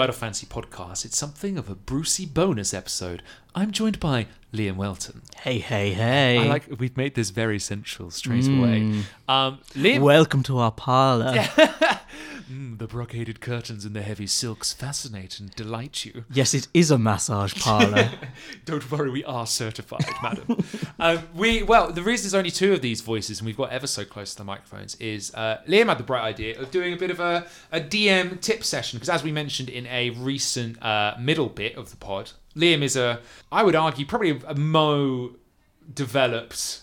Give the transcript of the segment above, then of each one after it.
the Idle Fancy podcast, it's something of a Brucey bonus episode. I'm joined by Liam Welton. Hey, hey, hey. I like we've made this very sensual straight away. Um, Liam, Welcome to our parlour. Mm, the brocaded curtains and the heavy silks fascinate and delight you. Yes, it is a massage parlour. Don't worry, we are certified, madam. um, we well, the reason there's only two of these voices and we've got ever so close to the microphones is uh, Liam had the bright idea of doing a bit of a, a DM tip session because, as we mentioned in a recent uh, middle bit of the pod, Liam is a, I would argue, probably a, mo developed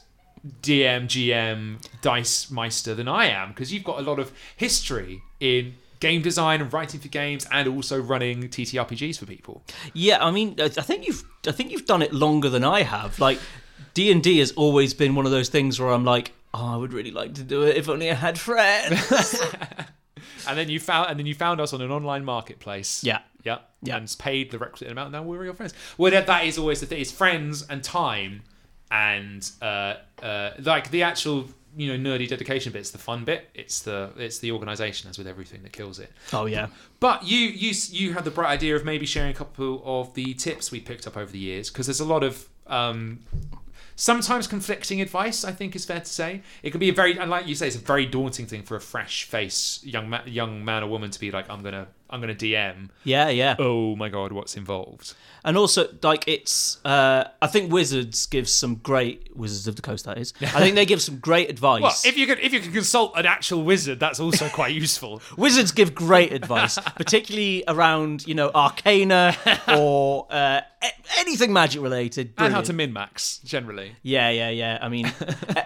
DM GM dice meister than I am because you've got a lot of history in game design and writing for games and also running TTRPGs for people. yeah, I mean, I I think you've, I think you've done it longer than I have. Like D and D has always been one of those things where I'm like, oh, I would really like to do it if only I had friends. And then you found and then you found us on an online marketplace. yeah, Yeah. Yeah. And paid the requisite amount. Now we're your friends. Well, that, that is always the thing. It's friends and time and uh, uh, like the actual you know nerdy dedication bit. It's the fun bit. It's the it's the organisation as with everything that kills it. oh yeah, But you you you had the bright idea of maybe sharing a couple of the tips we picked up over the years because there's a lot of um, sometimes conflicting advice. I think is fair to say. It can be a very and like you say, it's a very daunting thing for a fresh face young ma- young man or woman to be like, I'm gonna I'm gonna DM. yeah, yeah. Oh my god, what's involved? And also, like it's, uh, I think Wizards gives some great Wizards of the Coast. That is, I think they give some great advice. Well, if you could if you could consult an actual wizard, that's also quite useful. Wizards give great advice, particularly around you know Arcana or uh, anything magic related. and how to min max generally. Yeah, yeah, yeah. I mean, uh,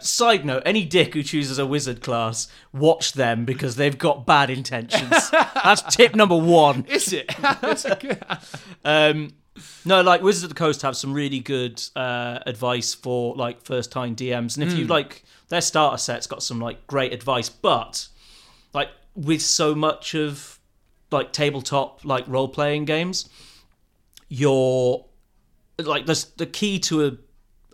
side note: any dick who chooses a wizard class, watch them because they've got bad intentions. That's tip number one. Is it? that's a good. Um, no, like Wizards of the Coast have some really good uh, advice for like first time DMs, and if you like their starter set's got some like great advice, but like with so much of like tabletop like role playing games, you're like the the key to a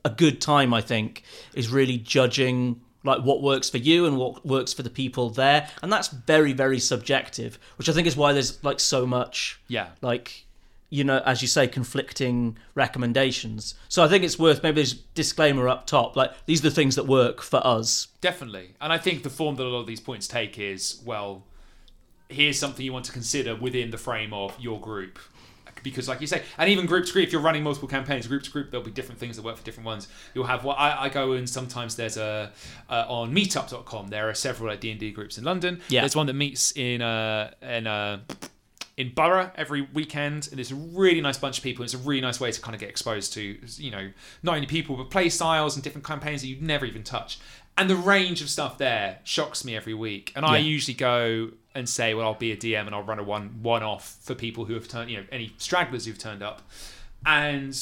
a good time, I think, is really judging like what works for you and what works for the people there, and that's very very subjective, which I think is why there's like so much Yeah. like you know as you say conflicting recommendations so i think it's worth maybe there's disclaimer up top like these are the things that work for us Definitely. And I think the form that a lot of these points take is well, here's something you want to consider within the frame of your group. Because, like you say, and even group to group, if you're running multiple campaigns, group to group, there'll be different things that work for different ones. You'll have what I, I go and sometimes there's a uh, on Meetup.com. There are several like D and D groups in London. Yeah. there's one that meets in uh in uh in Borough every weekend, and it's a really nice bunch of people. It's a really nice way to kind of get exposed to, you know, not only people but play styles and different campaigns that you'd never even touch. And the range of stuff there shocks me every week. And I usually go and say, well, I'll be a DM and I'll run a one one off for people who have turned, you know, any stragglers who've turned up, and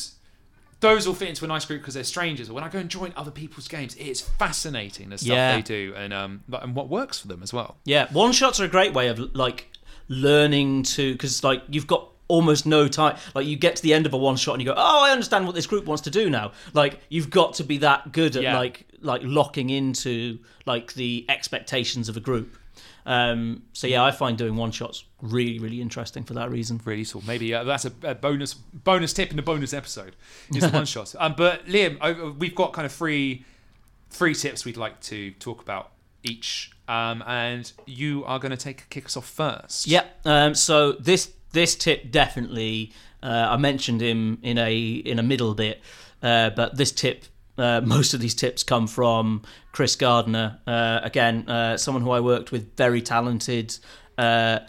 those all fit into a nice group because they're strangers. But when I go and join other people's games, it's fascinating the stuff Yeah. they do and um and what works for them as well. yeah one shots are a great way of like learning to because like you've got almost no time like you get to the end of a one shot and you go oh i understand what this group wants to do now like you've got to be that good at Yeah. like like locking into like the expectations of a group um so yeah i find doing one shots really really interesting for that reason really useful. Maybe uh, that's a, a bonus bonus tip in the bonus episode. Is the one shot. Um, but Liam, we've got kind of three three tips we'd like to talk about each, um, and you are going to take kick us off first. Yeah. Um, so this this tip definitely uh, I mentioned him in a in a middle bit, uh, but this tip. Uh, most of these tips come from Chris Gardner. Uh, again, uh, someone who I worked with, very talented uh,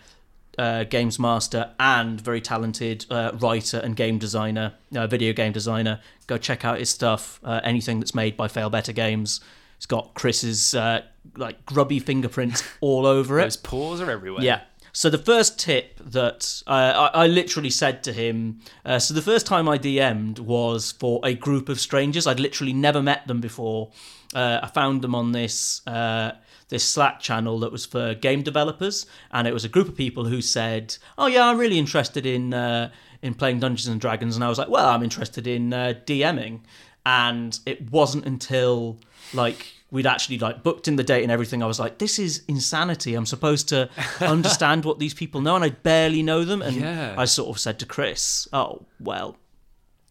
uh, games master and very talented uh, writer and game designer, uh, video game designer. Go check out his stuff. Uh, anything that's made by Failbetter Games. It's got Chris's uh, like grubby fingerprints all over it. His paws are everywhere. Yeah. So the first tip that uh, I, I literally said to him, uh, so the first time I DM'd was for a group of strangers. I'd literally never met them before. Uh, I found them on this uh, this Slack channel that was for game developers, and it was a group of people who said, "Oh yeah, I'm really interested in uh, in playing Dungeons and Dragons," and I was like, "Well, I'm interested in uh, DMing," and it wasn't until like we'd actually like booked in the date and everything. I was like, this is insanity. I'm supposed to understand what these people know, and I barely know them. And Yeah. I sort of said to Chris, "Oh well,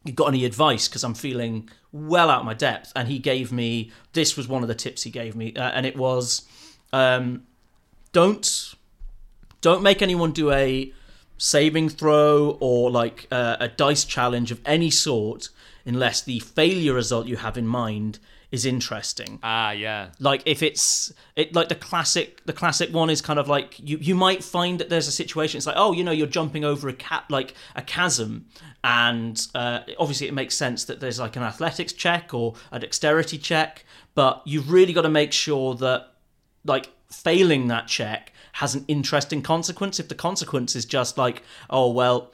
you got any advice? Because I'm feeling well out of my depth." And he gave me this was one of the tips he gave me, uh, and it was, um, don't don't make anyone do a saving throw or like uh, a dice challenge of any sort unless the failure result you have in mind is interesting Ah, yeah. like if it's it like the classic the classic one is kind of like you you might find that there's a situation it's like oh you know you're jumping over a cat like a chasm and uh, obviously it makes sense that there's like an athletics check or a dexterity check but you've really got to make sure that like failing that check has an interesting consequence if the consequence is just like oh well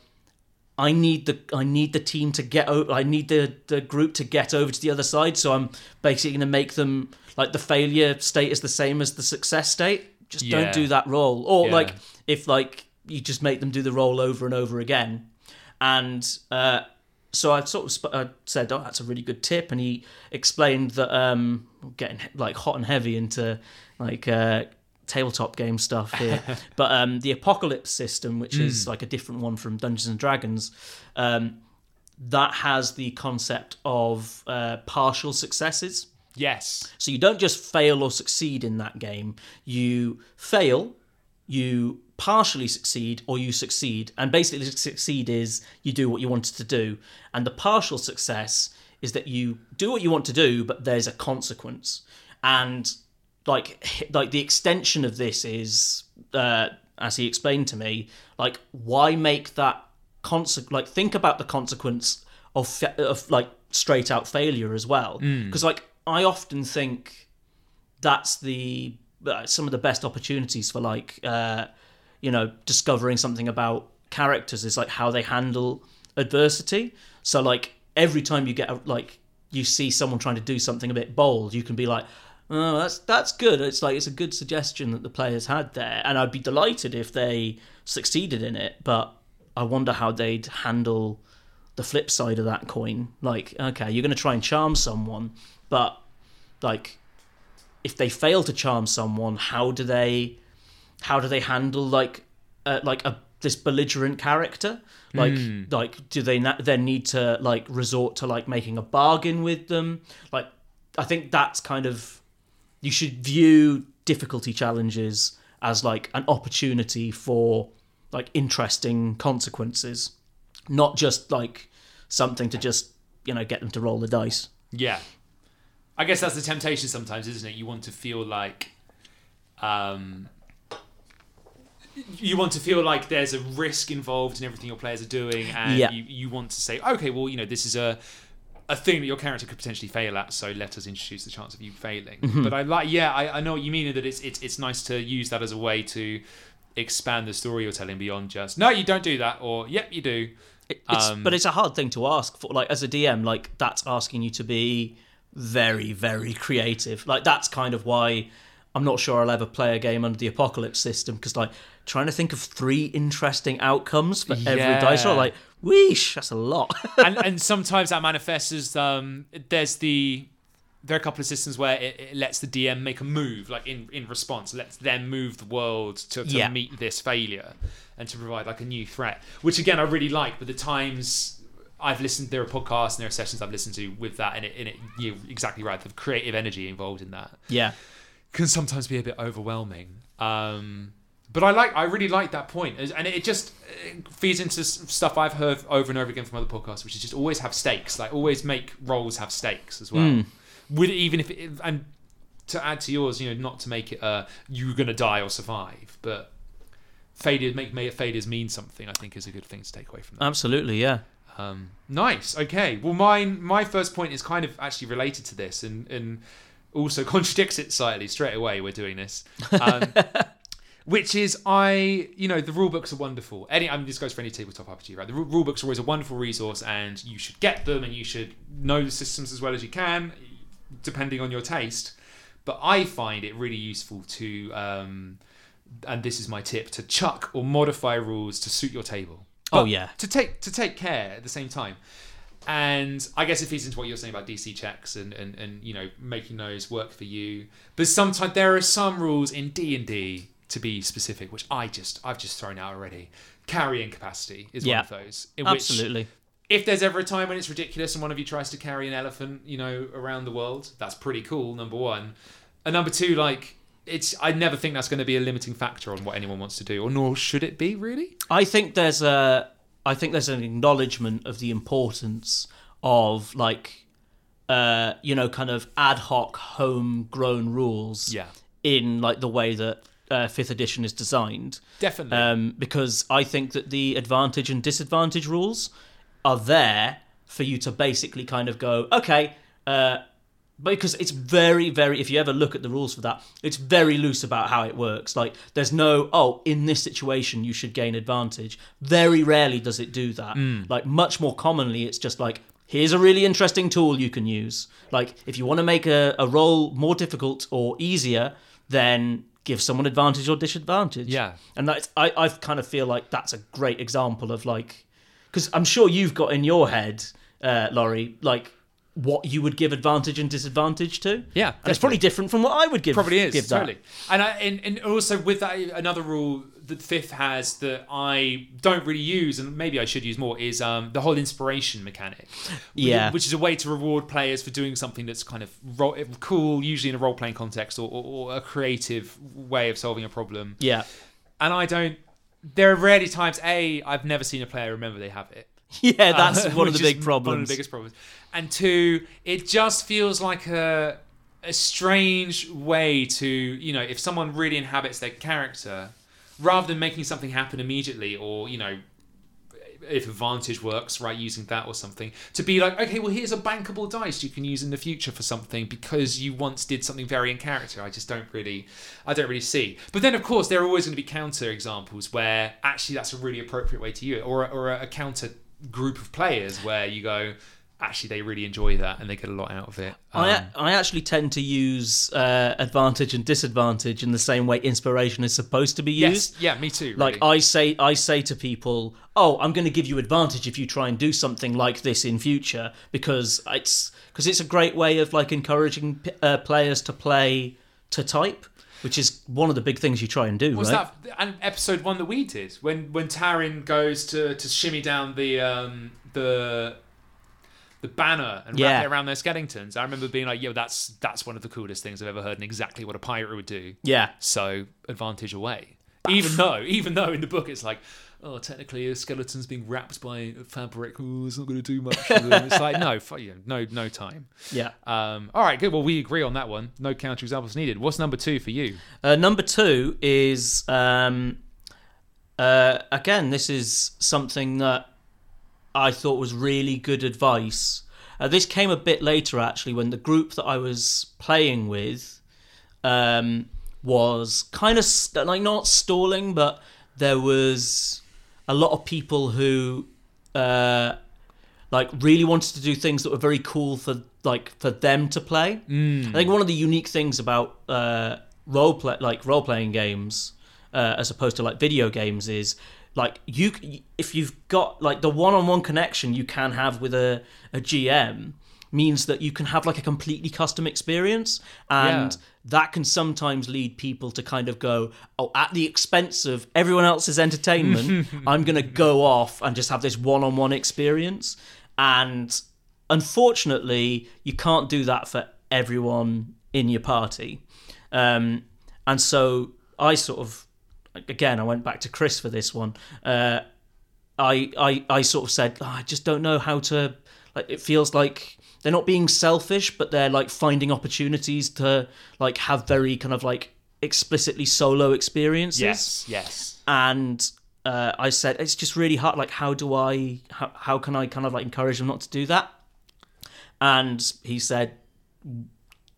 I need the I need the team to get over. I need the the group to get over to the other side. So I'm basically going to make them like the failure state is the same as the success state. Just Yeah. don't do that roll. Or Yeah. like if like you just make them do the roll over and over again. And uh, so I sort of sp- I said, "Oh, that's a really good tip." And he explained that um, getting like hot and heavy into like uh, tabletop game stuff here, but um, the apocalypse system, which is like a different one from Dungeons and Dragons, um, that has the concept of uh, partial successes. Yes. So you don't just fail or succeed in that game. You fail, you partially succeed, or you succeed. And basically, succeed is you do what you wanted to do. And the partial success is that you do what you want to do, but there's a consequence. And like, like the extension of this is, uh, as he explained to me, like, why make that conse- like think about the consequence of fa- of like straight out failure as well? Because like i often think that's the uh, some of the best opportunities for like uh you know discovering something about characters is like how they handle adversity. So like every time you get a, like you see someone trying to do something a bit bold you can be like oh that's that's good. It's like it's a good suggestion that the players had there and i'd be delighted if they succeeded in it but i wonder how they'd handle the flip side of that coin. Like okay you're going to try and charm someone but like if they fail to charm someone how do they how do they handle like uh, like a this belligerent character? Like like do they na- then need to like resort to like making a bargain with them? Like i think that's kind of you should view difficulty challenges as like an opportunity for like interesting consequences not just like something to just you know get them to roll the dice Yeah. I guess that's the temptation sometimes, isn't it? You want to feel like um you want to feel like there's a risk involved in everything your players are doing and Yeah. you, you want to say, okay, well, you know, this is a a thing that your character could potentially fail at, so let us introduce the chance of you failing. Mm-hmm. But I like yeah, I, I know what you mean in that it's it's it's nice to use that as a way to expand the story you're telling beyond just no, you don't do that, or yep, you do. It's, Um, but it's a hard thing to ask for. Like as a DM, like that's asking you to be very, very creative. Like that's kind of why I'm not sure I'll ever play a game under the apocalypse system because like trying to think of three interesting outcomes for every dice roll, like weesh, that's a lot. and and sometimes that manifests as um, there's the there are a couple of systems where it, it lets the DM make a move, like in in response, lets them move the world to, to Yeah. meet this failure and to provide like a new threat, which again I really like. But the times I've listened, there are podcasts and there are sessions I've listened to with that, and it, and it you're exactly right. The creative energy involved in that yeah, can sometimes be a bit overwhelming. Um, but I like, I really like that point, and it just it feeds into stuff I've heard over and over again from other podcasts, which is just always have stakes, like always make roles have stakes as well. With even if, it, and to add to yours, you know, not to make it uh, you're gonna die or survive, but failure make, make failures mean something. I think is a good thing to take away from that. absolutely, yeah. Um, nice. Okay. Well, mine my first point is kind of actually related to this, and and also contradicts it slightly. Straight away, we're doing this. Um, Which is, I, you know, the rule books are wonderful. Any, I mean, this goes for any tabletop RPG, right? The rule books are always a wonderful resource, and you should get them, and you should know the systems as well as you can, depending on your taste. But I find it really useful to, um, and this is my tip, to chuck or modify rules to suit your table. Oh, yeah. to take to take care at the same time. and I guess it feeds into what you're saying about DC checks and, and, and you know making those work for you. But sometimes there are some rules in D and D to be specific, which I just I've just thrown out already. Carrying capacity is Yeah. one of those. In which Absolutely. if there's ever a time when it's ridiculous and one of you tries to carry an elephant, you know, around the world, that's pretty cool. Number one, and number two, like it's I never think that's going to be a limiting factor on what anyone wants to do, or nor should it be really. I think there's a I think there's an acknowledgement of the importance of like uh you know kind of ad hoc homegrown rules Yeah, in like the way that uh, fifth edition is designed definitely. um, because I think that the advantage and disadvantage rules are there for you to basically kind of go, okay, uh, because it's very, very, if you ever look at the rules for that, it's very loose about how it works. Like, there's no, oh, in this situation, you should gain advantage. Very rarely does it do that. Like, much more commonly, it's just like, here's a really interesting tool you can use. Like, if you want to make a, a role more difficult or easier, then give someone advantage or disadvantage. Yeah. And that's I, I kind of feel like that's a great example of like because I'm sure you've got in your head, uh, Laurie, like what you would give advantage and disadvantage to. Yeah, and it's probably different from what I would give. Probably is give totally. And I, and, and also with that, another rule that fifth has that I don't really use, and maybe I should use more, is um, the whole inspiration mechanic. Yeah. which is a way to reward players for doing something that's kind of ro- cool, usually in a role playing context or, or, or a creative way of solving a problem. Yeah, And I don't. There are rarely times a I've never seen a player remember they have it. yeah, that's Uh, one of the big problems. One of the biggest problems. And two, it just feels like a a strange way to, you know, if someone really inhabits their character, rather than making something happen immediately, or you know, if advantage works, right, using that or something, to be like, okay, well, here's a bankable dice you can use in the future for something because you once did something very in character. I just don't really, I don't really see. But then, of course, there are always going to be counter examples where actually that's a really appropriate way to use it, or or a, a counter group of players where you go, actually they really enjoy that and they get a lot out of it. I, Um, I actually tend to use uh, advantage and disadvantage in the same way inspiration is supposed to be used. yes, yeah, me too. Like really. I say, I say to people, "Oh, I'm going to give you advantage if you try and do something like this in future," because it's because it's a great way of like encouraging uh, players to play to type, which is one of the big things you try and do, Was right? that and episode one that we did when when Tarin goes to to shimmy down the um the the banner and Yeah. wrap it around their skeletons? I remember being like, "Yo, that's that's one of the coolest things I've ever heard, and exactly what a pirate would do." Yeah, So advantage away. Even though, even though in the book it's like, oh, technically a skeleton's being wrapped by fabric. Oh, it's not going to do much. it's like, no, no, no time. yeah. Um, all right, good. Well, we agree on that one. No counter examples needed. What's number two for you? Uh, number two is um, uh, again, this is something that I thought was really good advice. Uh, this came a bit later, actually, when the group that I was playing with um, was kind of st- like not stalling, but there was a lot of people who uh, like really wanted to do things that were very cool for like for them to play. I think one of the unique things about uh, role play like role playing games uh, as opposed to like video games is like you if you've got like the one-on-one connection you can have with a, a GM means that you can have like a completely custom experience and Yeah. that can sometimes lead people to kind of go oh at the expense of everyone else's entertainment i'm going to go off and just have this one-on-one experience and unfortunately you can't do that for everyone in your party um, and so i sort of again i went back to chris for this one uh, I, I I sort of said "Oh, I just don't know how to like it feels like they're not being selfish but they're like finding opportunities to like have very kind of like explicitly solo experiences yes. yes. and uh, I said it's just really hard like how do I how, how can I kind of like encourage them not to do that and he said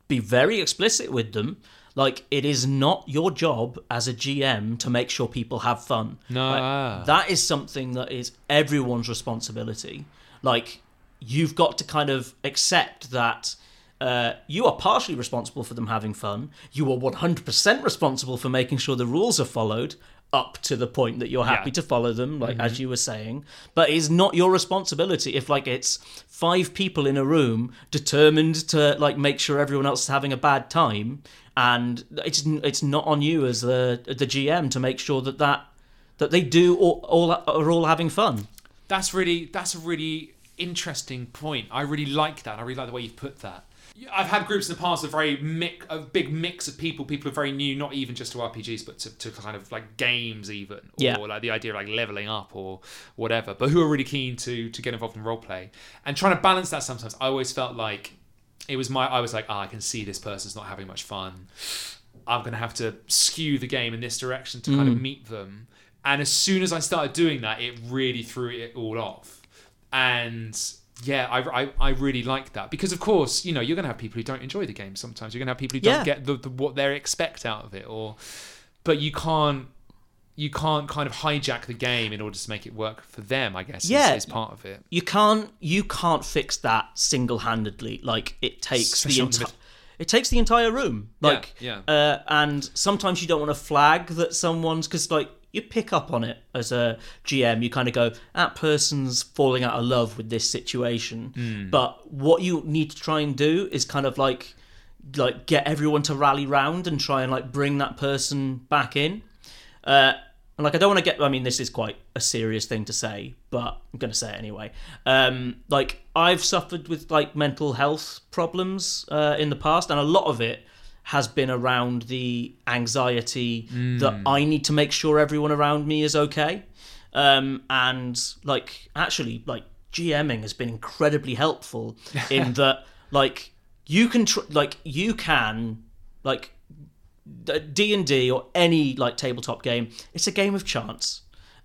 be very explicit with them like it is not your job as a GM to make sure people have fun No. Like, that is something that is everyone's responsibility like you've got to kind of accept that uh, you are partially responsible for them having fun. You are 100% responsible for making sure the rules are followed. up to the point that you're happy Yeah. Mm-hmm. to follow them, like as you were saying. But it's not your responsibility if like it's five people in a room determined to like make sure everyone else is having a bad time, and it's it's not on you as the the GM to make sure that that that they do all, all are all having fun. That's really that's a really interesting point. I really like that. I really like the way you've put that. I've had groups in the past of very mix, a big mix of people. People are very new, not even just to RPGs, but to, to kind of like games, even, or Yeah. like the idea of like leveling up or whatever. But who are really keen to to get involved in roleplay and trying to balance that. Sometimes I always felt like it was my. I was like, ah, I can see this person's not having much fun. I'm going to have to skew the game in this direction to kind of meet them. And as soon as I started doing that, it really threw it all off. And yeah, I, I, I really like that because, of course, you know, you're going to have people who don't enjoy the game sometimes. You're going to have people who don't get the, the, what they expect out of it. or But you can't. You can't kind of hijack the game in order to make it work for them. I guess Yeah. is, is part of it. you can't you can't fix that single-handedly like it takes Especially the entire it takes the entire room like yeah. Uh, and sometimes you don't want to flag that someone's because like you pick up on it as a gm you kind of go that person's falling out of love with this situation Hmm. but what you need to try and do is kind of like like get everyone to rally round and try and like bring that person back in uh, and like I don't want to get. I mean, this is quite a serious thing to say, but I'm going to say it anyway. Um, like I've suffered with like mental health problems uh, in the past, and a lot of it has been around the anxiety that I need to make sure everyone around me is okay. Um, and like actually, like GMing has been incredibly helpful in that like you can tr- like you can like D and D or any like tabletop game, it's a game of chance.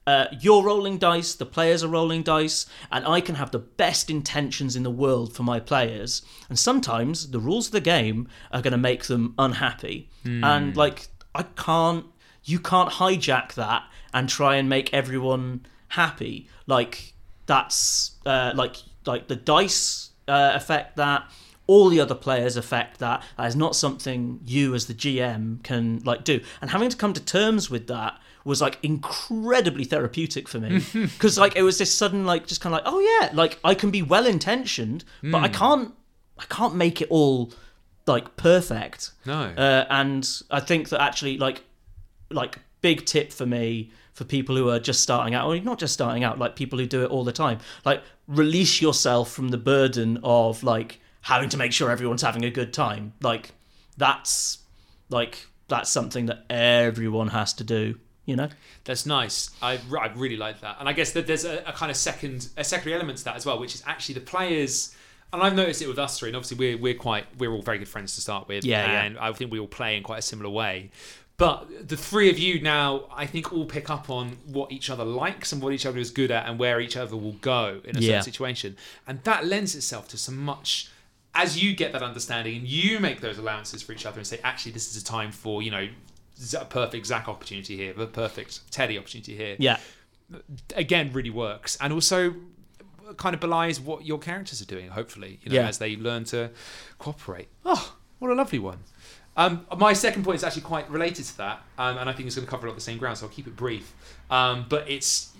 Uh, you're rolling dice, the players are rolling dice, and I can have the best intentions in the world for my players. And sometimes the rules of the game are going to make them unhappy. And like, I can't, you can't hijack that and try and make everyone happy. Like, that's uh, like, like the dice uh, affect that all the other players affect that. That is not something you as the GM can like do. And having to come to terms with that was like incredibly therapeutic for me because like it was this sudden like just kind of like oh yeah like I can be well intentioned but I can't I can't make it all like perfect No. uh, and I think that actually, like, like big tip for me for people who are just starting out, or not just starting out, like people who do it all the time, like release yourself from the burden of like having to make sure everyone's having a good time. Like that's like that's something that everyone has to do. You know? That's nice. I, I really like that, and I guess that there's a, a kind of second a secondary element to that as well, which is actually the players. And I've noticed it with us three, and obviously we're we're quite we're all very good friends to start with, Yeah, yeah. and I think we all play in quite a similar way. But the three of you now, I think, all pick up on what each other likes and what each other is good at, and where each other will go in a Yeah. certain situation, and that lends itself to some much. As you get that understanding and you make those allowances for each other and say, actually, this is a time for you know, a perfect Zach opportunity here, the perfect Teddy opportunity here. Yeah. again really works. And also kind of belies what your characters are doing hopefully you know Yeah. as they learn to cooperate. Oh what a lovely one. Um, my second point is actually quite related to that um, and i think it's going to cover a lot of the same ground so i'll keep it brief. Um, but it's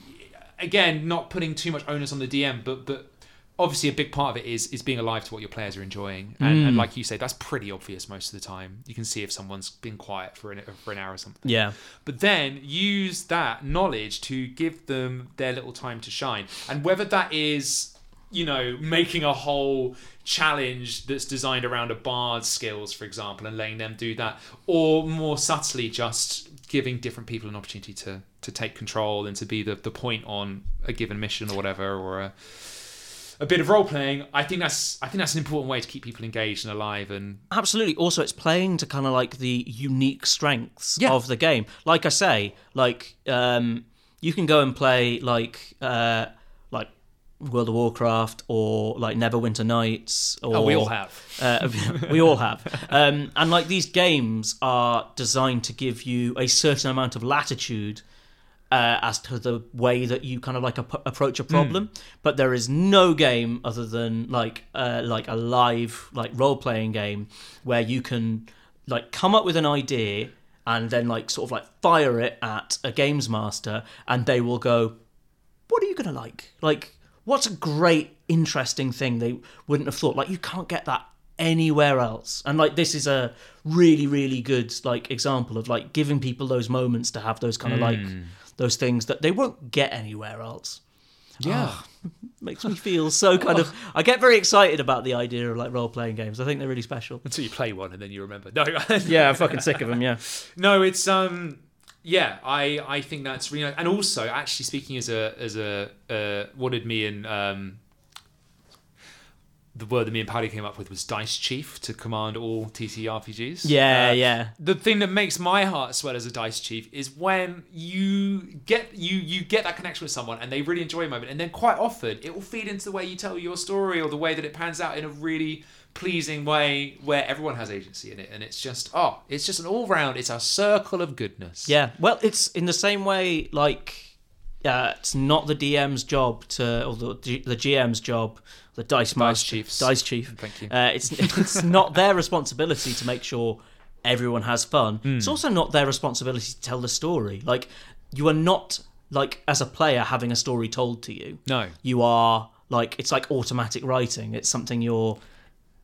again not putting too much onus on the dm but but obviously a big part of it is is being alive to what your players are enjoying and, and mm. like you say that's pretty obvious most of the time you can see if someone's been quiet for an, for an hour or something Yeah. but then use that knowledge to give them their little time to shine. And whether that is, you know, making a whole challenge that's designed around a bard's skills, for example, and letting them do that, or more subtly just giving different people an opportunity to to take control and to be the, the point on a given mission or whatever, or a a bit of role playing. I think that's I think that's an important way to keep people engaged and alive and Absolutely. Also, it's playing to kind of like the unique strengths Yeah. of the game. Like I say, like um, you can go and play like uh, like World of Warcraft or like Neverwinter Nights. Or, oh, we all have. Uh, we all have. Um, and like these games are designed to give you a certain amount of latitude uh, as to the way that you kind of like ap- approach a problem. But there is no game other than like uh, like a live like role playing game where you can like come up with an idea and then like sort of like fire it at a games master, and they will go, "What are you gonna like? Like, what's a great, interesting thing they wouldn't have thought? Like, you can't get that." anywhere else and like this is a really really good like example of like giving people those moments to have those kind of like those things that they won't get anywhere else Yeah. makes me feel so kind of i get very excited about the idea of like role-playing games i think they're really special Until you play one and then you remember. No, yeah i'm fucking sick of them yeah no, it's um, yeah, I I think that's really nice. And also, actually speaking as a as a uh, what did me and um, the word that me and Paddy came up with was Dice Chief to command all TTRPGs. yeah Uh, yeah the thing that makes my heart swell as a dice chief is when you get you you get that connection with someone and they really enjoy a moment and then quite often it will feed into the way you tell your story or the way that it pans out in a really pleasing way where everyone has agency in it and it's just oh it's just an all round it's a circle of goodness yeah well it's in the same way like uh, it's not the dm's job to or the, the gm's job the dice master chiefs. dice chief. Thank you. uh, it's it's not their responsibility to make sure everyone has fun. Hmm. it's also not their responsibility to tell the story. Like you are not like as a player having a story told to you. No. You are like it's like automatic writing. It's something you're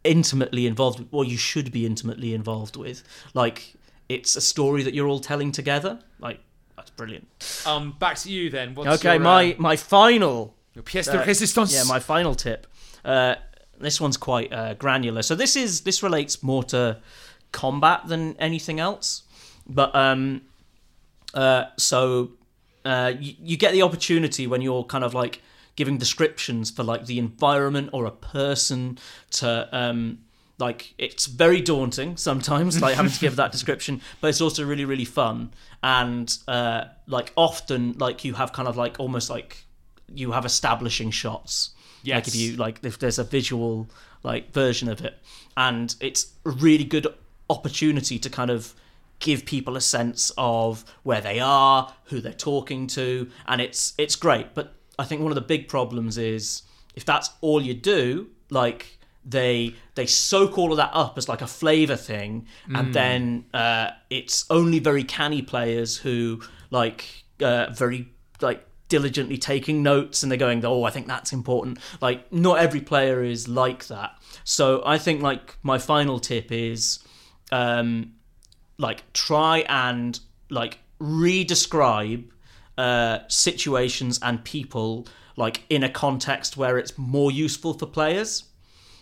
intimately involved with or you should be intimately involved with. Like it's a story that you're all telling together. Like that's brilliant. Um back to you then. What's okay your, my uh, my final your pièce de uh, résistance. yeah my final tip. Uh this one's quite uh, granular. So this is this relates more to combat than anything else. But um uh so uh you, you get the opportunity when you're kind of like giving descriptions for like the environment or a person to um like it's very daunting sometimes like having to give that description but it's also really really fun. And uh like often like you have kind of like almost like you have establishing shots. Like if Yes. you like if there's a visual like version of it. And it's a really good opportunity to kind of give people a sense of where they are who they're talking to and it's it's great. But i think one of the big problems is if that's all you do like they they soak all of that up as like a flavor thing and then uh, it's only very canny players who like uh, very like diligently taking notes and they're going oh i think that's important. Like not every player is like that. So i think like my final tip is um like try and like re-describe uh situations and people like in a context where it's more useful for players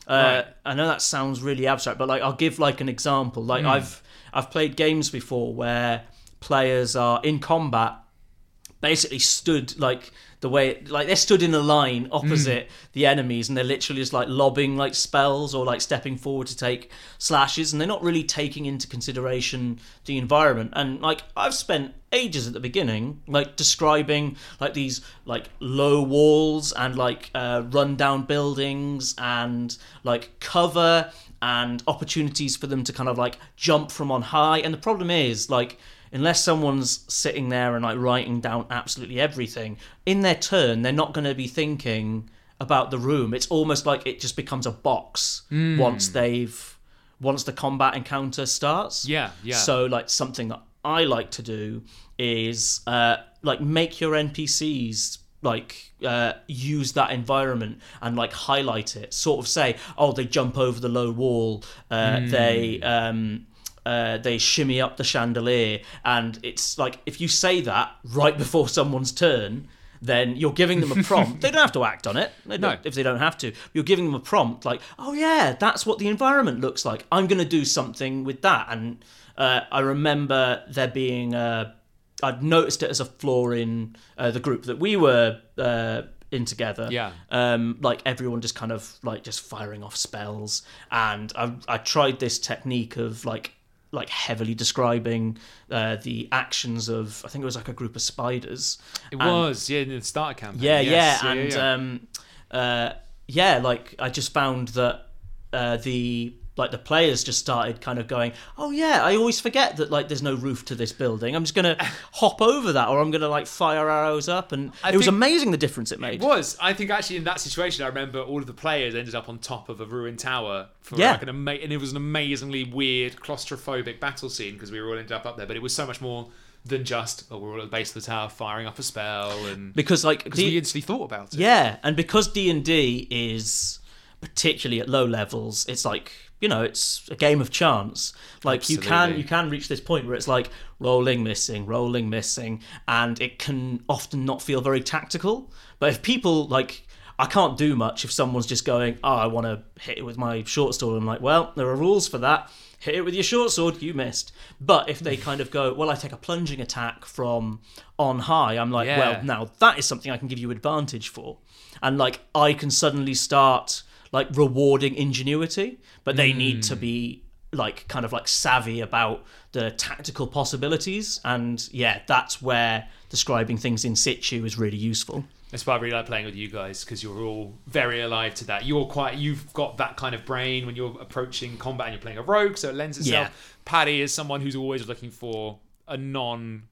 uh, Right. I know that sounds really abstract, but like I'll give like an example. Like I've I've played games before where players are in combat, basically stood like the way like they're stood in a line opposite the enemies, and they're literally just like lobbing like spells or like stepping forward to take slashes, and they're not really taking into consideration the environment. And like I've spent ages at the beginning like describing like these like low walls and like uh, rundown buildings and like cover and opportunities for them to kind of like jump from on high and the problem is like unless someone's sitting there and like writing down absolutely everything in their turn they're not going to be thinking about the room it's almost like it just becomes a box once they've once the combat encounter starts Yeah, yeah. so like something that I like to do is uh, like make your NPCs like uh, use that environment and like highlight it. Sort of say, oh, they jump over the low wall, uh, they um, uh, they shimmy up the chandelier, and it's like if you say that right before someone's turn. Then you're giving them a prompt. they don't have to act on it. They No. if they don't have to. You're giving them a prompt like, oh yeah, that's what the environment looks like. I'm going to do something with that. And uh, I remember there being uh, I'd noticed it as a flaw in uh, the group that we were uh, in together. Yeah. Um, like everyone just kind of like just firing off spells, and I I tried this technique of like like heavily describing uh, the actions of I think it was like a group of spiders. It And- was, yeah, in the starter campaign. yeah, Yes, yeah, and yeah. um, uh, yeah, like I just found that uh, the like the players just started kind of going, "Oh yeah, I always forget that like there's no roof to this building. I'm just gonna hop over that, or I'm gonna like fire arrows up." And I it was amazing the difference it made. It was. I think actually in that situation, I remember all of the players ended up on top of a ruined tower for Yeah. like an ama- and it was an amazingly weird claustrophobic battle scene because we were all ended up up there. But it was so much more than just oh, we're all at the base of the tower firing up a spell and Because like because D- we instantly thought about it. Yeah, and because D and D is particularly at low levels, it's like you know, it's a game of chance. Like you can you can reach this point where it's like rolling, missing, rolling, missing, and it can often not feel very tactical. But if people like. I can't do much if someone's just going, oh, I want to hit it with my short sword. I'm like, well, there are rules for that. Hit it with your short sword, you missed. But if they kind of go, well, I take a plunging attack from on high, I'm like, Yeah. well, now that is something I can give you advantage for. And like I can suddenly start like rewarding ingenuity, but they need to hmm. be like kind of like savvy about the tactical possibilities. And yeah, that's where describing things in situ is really useful. That's why I really like playing with you guys because you're all very alive to that. You're quite, you've got that kind of brain when you're approaching combat and you're playing a rogue, so it lends itself. Yeah. Paddy is someone who's always looking for a non,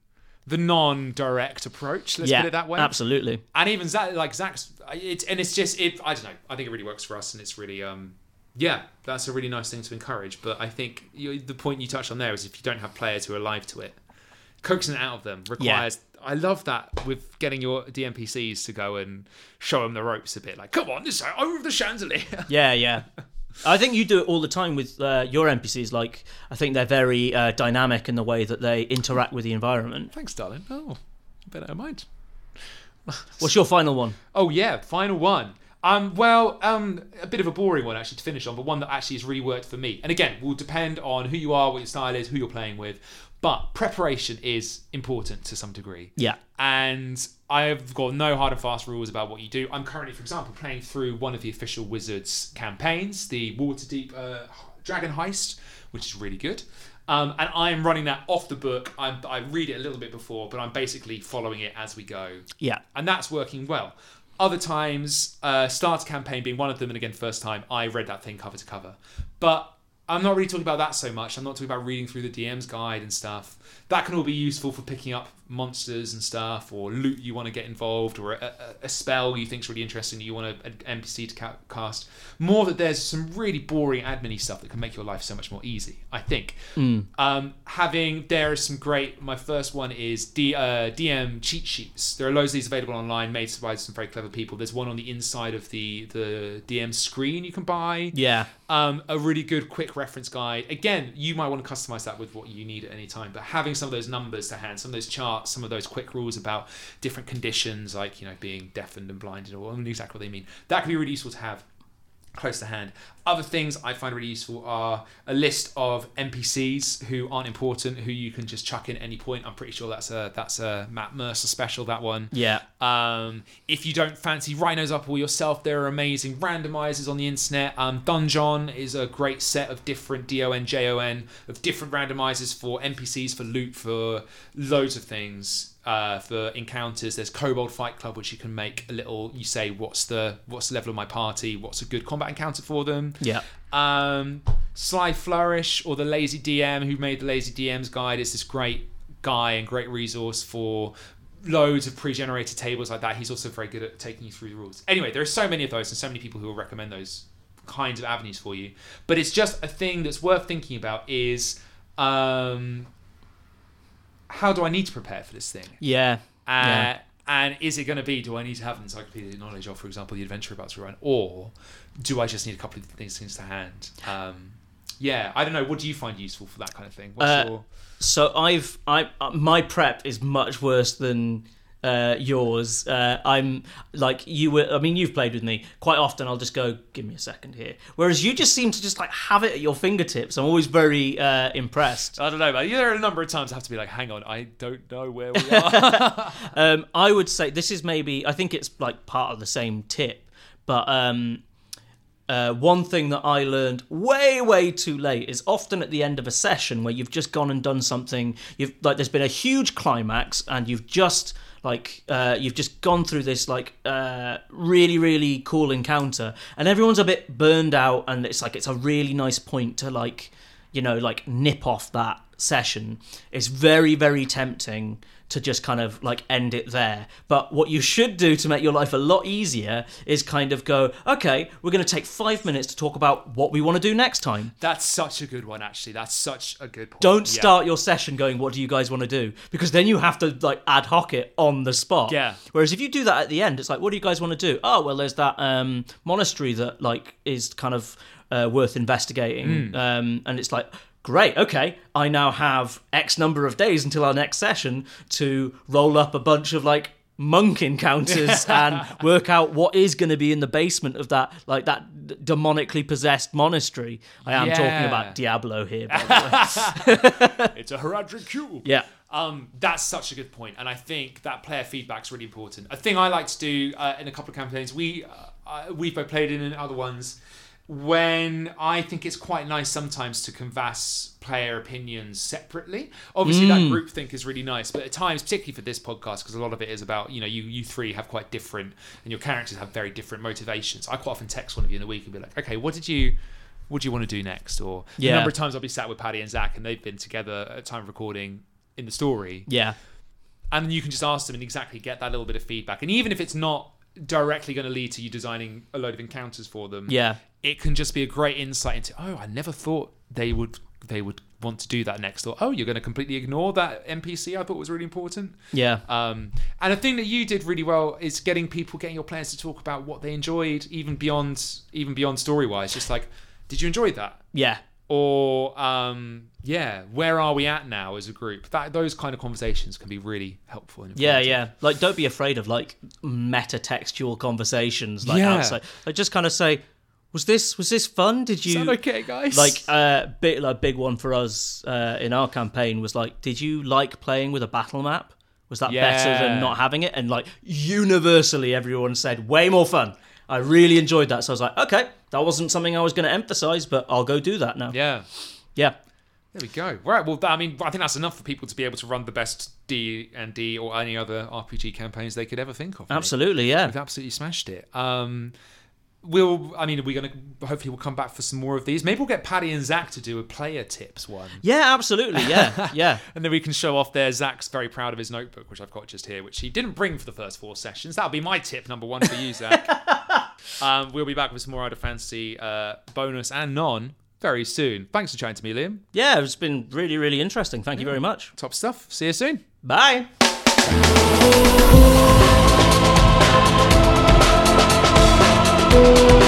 the non-direct approach. Let's yeah, put it that way. absolutely. And even Zach, like Zach's, it's and it's just it. I don't know. I think it really works for us, and it's really um. Yeah, that's a really nice thing to encourage. But I think you, the point you touched on there is if you don't have players who are alive to it, coaxing it out of them requires. I love that with getting your DMPCs to go and show them the ropes a bit. Like, come on, this over the chandelier. Yeah, yeah. I think you do it all the time with uh, your NPCs. Like, I think they're very uh, dynamic in the way that they interact with the environment. Thanks, darling. Oh, I bet I mind. What's your final one? Oh yeah, final one. Um, well, um, a bit of a boring one actually to finish on, but one that actually has really worked for me. And again, will depend on who you are, what your style is, who you're playing with. But preparation is important to some degree. Yeah. And I've got no hard and fast rules about what you do. I'm currently, for example, playing through one of the official Wizards campaigns, the Waterdeep uh, Dragon Heist, which is really good. Um, and I'm running that off the book. I'm, I read it a little bit before, but I'm basically following it as we go Yeah. and that's working well. Other times, uh, starter campaign being one of them, and again, first time I read that thing cover to cover. But I'm not really talking about that so much. I'm not talking about reading through the DM's guide and stuff. That can all be useful for picking up monsters and stuff, or loot you want to get involved, or a, a, a spell you think's really interesting you want an NPC to cast. More that there's some really boring admin stuff that can make your life so much more easy. I think. Um, having there is some great. My first one is D, uh, DM cheat sheets. There are loads of these available online, made by some very clever people. There's one on the inside of the the DM screen you can buy. Yeah. Um, a really good quick reference guide. Again, you might want to customize that with what you need at any time, but having some of those numbers to hand, some of those charts, some of those quick rules about different conditions, like you know being deafened and blinded, or exactly what they mean, that can be really useful to have close to hand. Other things I find really useful are a list of NPCs who aren't important, who you can just chuck in at any point. I'm pretty sure that's a that's a Matt Mercer special. That one. Yeah. Um, if you don't fancy rhinos up all yourself, there are amazing randomizers on the internet. Um, Donjon is a great set of different D O N J O N of different randomizers for NPCs, for loot, for loads of things. Uh, for encounters, there's Kobold Fight Club, which you can make a little. You say, "What's the what's the level of my party? What's a good combat encounter for them?" Yeah. Um, Sly Flourish or the Lazy DM, who made the Lazy DM's guide, is this great guy and great resource for loads of pre-generated tables like that. He's also very good at taking you through the rules. Anyway, there are so many of those and so many people who will recommend those kinds of avenues for you. But it's just a thing that's worth thinking about is um, how do I need to prepare for this thing? Yeah. Uh, Yeah. And is it going to be, do I need to have encyclopedic knowledge of, for example, the adventure about to run, or do I just need a couple of things, things to hand? Um, yeah, I don't know. What do you find useful for that kind of thing? What's Uh, your... So I've I uh, my prep is much worse than uh, yours. Uh, I'm like you were. I mean, you've played with me quite often. I'll just go, give me a second here. Whereas you just seem to just like have it at your fingertips. I'm always very uh, impressed. I don't know, man. There are a number of times I have to be like, hang on, I don't know where we are. Um, I would say this is maybe. I think it's like part of the same tip, but um, uh, one thing that I learned way, way too late is often at the end of a session where you've just gone and done something. You've like there's been a huge climax and you've just like uh, you've just gone through this like uh, really really cool encounter, and everyone's a bit burned out, and it's like it's a really nice point to like you know like nip off that session. It's very very tempting to just kind of like end it there. But what you should do to make your life a lot easier is kind of go, okay, we're going to take five minutes to talk about what we want to do next time. That's such a good one, actually. That's such a good point. Don't Yeah. start your session going, what do you guys want to do? Because then you have to like ad hoc it on the spot. Yeah. Whereas if you do that at the end, it's like, what do you guys want to do? Oh, well, there's that um, monastery that like is kind of uh, worth investigating. Um, and it's like, great, okay, I now have X number of days until our next session to roll up a bunch of like monk encounters and work out what is going to be in the basement of that like that d- demonically possessed monastery. I am talking about Diablo here. By the way. It's a Horadric cube. yeah. Um, that's such a good point, and I think that player feedback is really important. A thing I like to do uh, in a couple of campaigns, we uh, uh, we've both played in and other ones, when I think it's quite nice sometimes to canvass player opinions separately. Obviously, that mm. group think is really nice, but at times, particularly for this podcast, because a lot of it is about you know you you three have quite different, and your characters have very different motivations. I quite often text one of you in the week and be like, okay, what did you what do you want to do next? Or the Yeah. number of times I'll be sat with Paddy and Zach and they've been together at time of recording in the story. Yeah. And then you can just ask them and exactly get that little bit of feedback. And even if it's not directly going to lead to you designing a load of encounters for them, Yeah. It can just be a great insight into, oh, I never thought they would they would want to do that next. Or, oh, you're going to completely ignore that NPC I thought was really important. Yeah. Um, and a thing that you did really well is getting people, getting your players to talk about what they enjoyed, even beyond, even beyond story wise. Just like, did you enjoy that? Yeah. Or um, yeah, where are we at now as a group? That those kind of conversations can be really helpful. And Yeah, yeah. Like, don't be afraid of like meta textual conversations. Like Yeah. outside, like just kind of say, "Was this was this fun? Did you okay, guys? like uh, big like big one for us uh, in our campaign was like, did you like playing with a battle map? Was that better than not having it? And like universally, everyone said way more fun. I really enjoyed that. So I was like, okay, that wasn't something I was going to emphasize, but I'll go do that now. yeah. Yeah. There we go. Right. Well, I mean, I think that's enough for people to be able to run the best D and D or any other RPG campaigns they could ever think of. mate. Absolutely, yeah. We've absolutely smashed it. Um, we'll. I mean, we're gonna. Hopefully, we'll come back for some more of these. Maybe we'll get Paddy and Zach to do a player tips one. Yeah, absolutely, yeah, yeah. And then we can show off there. Zach's very proud of his notebook, which I've got just here, which he didn't bring for the first four sessions. That'll be my tip number one for you, Zach. um, we'll be back with some more Out of Fantasy uh, bonus and non very soon. Thanks for chatting to me, Liam. Yeah, it's been really, really interesting. Thank you very much. Top stuff. See you soon. Bye. Thank